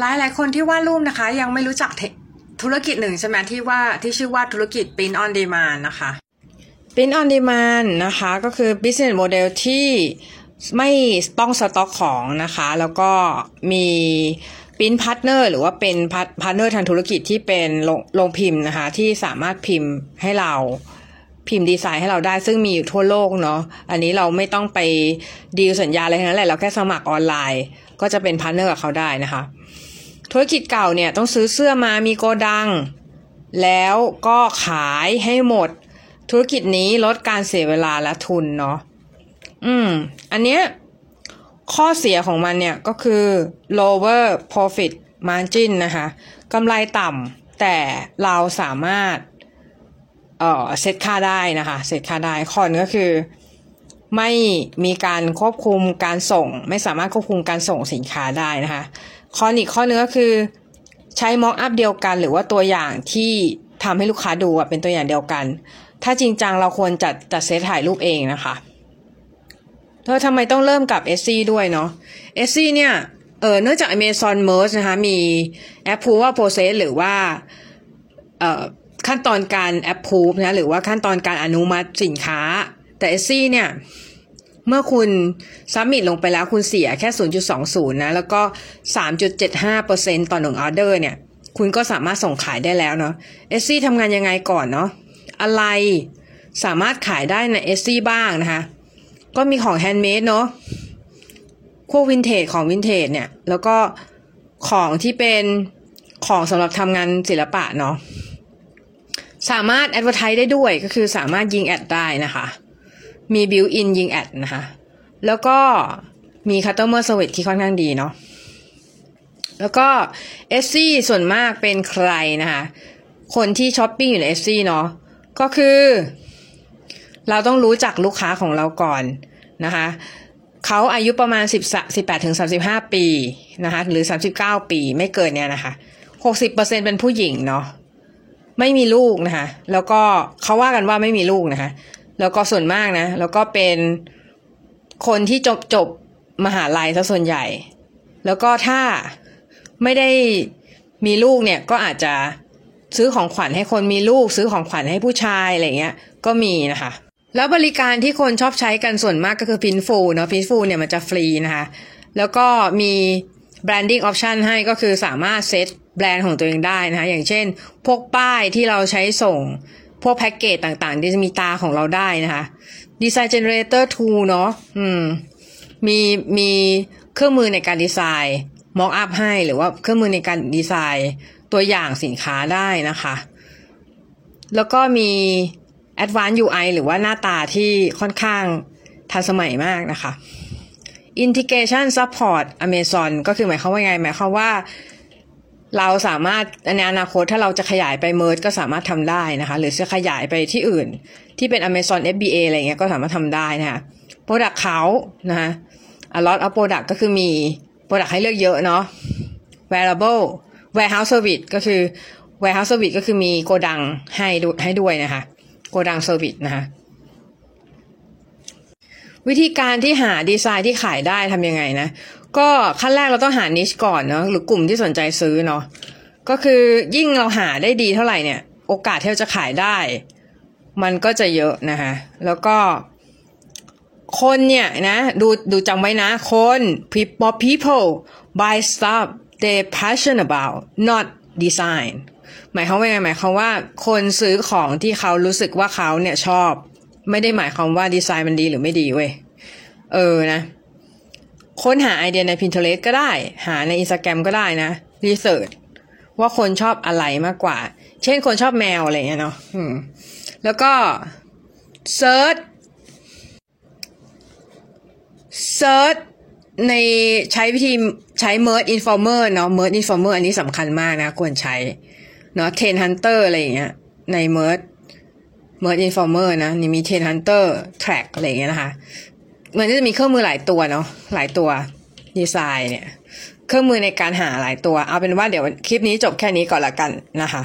หลายหลายคนที่วาดรูปนะคะ ยังไม่รู้จักธุรกิจหนึ่งใช่ไหมที่ว่าที่ชื่อว่าธุรกิจ Print on Demand นะคะ Print on Demand นะคะก็คือ business model ที่ไม่ต้องสต็อกของนะคะ แล้วก็มี print partner หรือว่าเป็น partner ทางธุรกิจที่เป็นโรงพิมพ์นะคะ ที่สามารถพิมพ์ให้เราพิมพ์ดีไซน์ให้เราได้ซึ่งมีอยู่ทั่วโลกเนาะอันนี้เราไม่ต้องไปดีลสัญญาอะไรทั้งนั้นแหละเราแค่สมัครออนไลน์ ก็จะเป็น partner กับเขาได้นะคะ ธุรกิจเก่าเนี่ยต้องซื้อเสื้อมามีโกดัง แล้วก็ขายให้หมด ธุรกิจนี้ลดการเสียเวลาและทุนเนาะอืม อันเนี้ยข้อเสียของมันเนี่ยก็คือ lower profit margin นะคะกำไรต่ำแต่เราสามารถเอ่อเซตค่าได้นะคะเซตค่าได้ข้อนก็คือ ไม่มีการควบคุมการส่ง ไม่สามารถควบคุมการส่งสินค้าได้นะคะ ข้ออีกข้อนึงก็คือ ใช้มอกอัพเดียวกัน หรือว่าตัวอย่างที่ทำให้ลูกค้าดูเป็นตัวอย่างเดียวกัน ถ้าจริงจังเราควรจัดจัดเซตถ่ายรูปเองนะคะเธอทำไมต้องเริ่มกับ s อด้วยเนาะ s อเนี่ยเออเนื่องจาก Amazon Merge นะคะ มี approval process หรือว่าเอ่อขั้นตอนการ approve นะหรือว่าขั้นตอนการอนุมัติสินค้า แต่ Etsy เนี่ย เมื่อคุณ submit ลงไปแล้วคุณเสียแค่ 0.20 นะ แล้วก็ 3.75%ต่อหนึ่งออเดอร์เนี่ย คุณก็สามารถส่งขายได้แล้วเนาะ s อทำงานยังไงก่อนเนาะอะไรสามารถขายได้ใน s อบ้างนะคะ ก็มีของแฮนด์เมดเนาะพวกวินเทจของวินเทจเนี่ย แล้วก็ของที่เป็นของสำหรับทำงานศิลปะเนาะสามารถ advertise ได้ด้วยก็คือสามารถยิง ad ได้นะคะ มี built-in ยิง ad นะคะ แล้วก็มี customer service ที่ค่อนข้างดีเนาะ แล้วก็เอสซี่ส่วนมากเป็นใครนะคะ คนที่ช้อปปิ้งอยู่ในเอสซี่เนาะ ก็คือ เราต้องรู้จักลูกค้าของเราก่อนนะคะเขาอายุประมาณ10 18ถึง35 ปีนะคะหรือ 39 ปีไม่เกินเนี่ยนะคะ 60%เป็นผู้หญิงเนาะไม่มีลูกนะคะ แล้วก็เขาว่ากันว่าไม่มีลูกนะคะ แล้วก็ส่วนมากนะ แล้วก็เป็นคนที่จบจบมหาลัยซะส่วนใหญ่ แล้วก็ถ้าไม่ได้มีลูกเนี่ยก็อาจจะซื้อของขวัญให้คนมีลูก ซื้อของขวัญให้ผู้ชายอะไรเงี้ยก็มีนะคะ แล้วบริการที่คนชอบใช้กันส่วนมากก็คือพินฟูเนาะพินฟูเนี่ยมันจะฟรีนะคะ แล้วก็มี branding option ให้ก็คือสามารถเซตแบรนด์ของตัวเองได้นะคะ อย่างเช่น พวกป้ายที่เราใช้ส่ง พวกแพ็กเกจต่างๆที่จะมีตราของเราได้นะคะ design generator tool เนาะอืมมีมีเครื่องมือในการดีไซน์ mockup ให้หรือว่าเครื่องมือในการดีไซน์ตัวอย่างสินค้าได้นะคะ แล้วก็มี Advanced UI หรือว่าหน้าตาที่ค่อนข้างทันสมัยมากนะคะ Integration Support Amazon ก็คือหมายความว่าไง หมายความว่า เราสามารถในอนาคตถ้าเราจะขยายไป Merge ก็สามารถทำได้นะคะ หรือจะขยายไปที่อื่น ที่เป็น Amazon FBA อะไรเงี้ยก็สามารถทำได้นะคะ Product เขานะคะ a lot of product ก็คือมี Product ให้เลือกเยอะเนาะ Variable Warehouse Service ก็คือ Warehouse Service ก็คือมีโกดังให้ให้ด้วยนะคะ โกดัง service นะคะ วิธีการที่หาดีไซน์ที่ขายได้ทำยังไงนะ ก็ขั้นแรกเราต้องหา niche ก่อนเนาะหรือกลุ่มที่สนใจซื้อเนาะก็คือยิ่งเราหาได้ดีเท่าไหร่เนี่ย โอกาสที่เราจะขายได้ มันก็จะเยอะนะคะแล้วก็ คนเนี่ยนะ ดูดูจำไว้นะ คน people people buy stuff they passion about not design หมายความว่าไงหมายความว่าคนซื้อของที่เขารู้สึกว่าเขาเนี่ยชอบ ไม่ได้หมายความว่าดีไซน์มันดีหรือไม่ดีเว้ยเออนะ ค้นหาไอเดียใน Pinterest ก็ได้ หาใน Instagram ก็ได้นะรีเสิร์ชว่าคนชอบอะไรมากกว่า เช่นคนชอบแมวอะไรเงี้ยเนาะแล้วก็เซิร์ชเซิร์ชในใช้วิธีใช้ merge informer เนาะ merge informer อันนี้สำคัญมากนะ ควรใช้เนาะ Trend Hunter อะไรอย่างเงี้ย ใน Merch Merch Informer นะ นี่มี Trend Hunter track อะไรอย่างเงี้ยนะคะ มันจะมีเครื่องมือหลายตัวเนาะหลายตัวดีไซน์เนี่ย เครื่องมือในการหาหลายตัว เอาเป็นว่าเดี๋ยวคลิปนี้จบแค่นี้ก่อนละกันนะคะ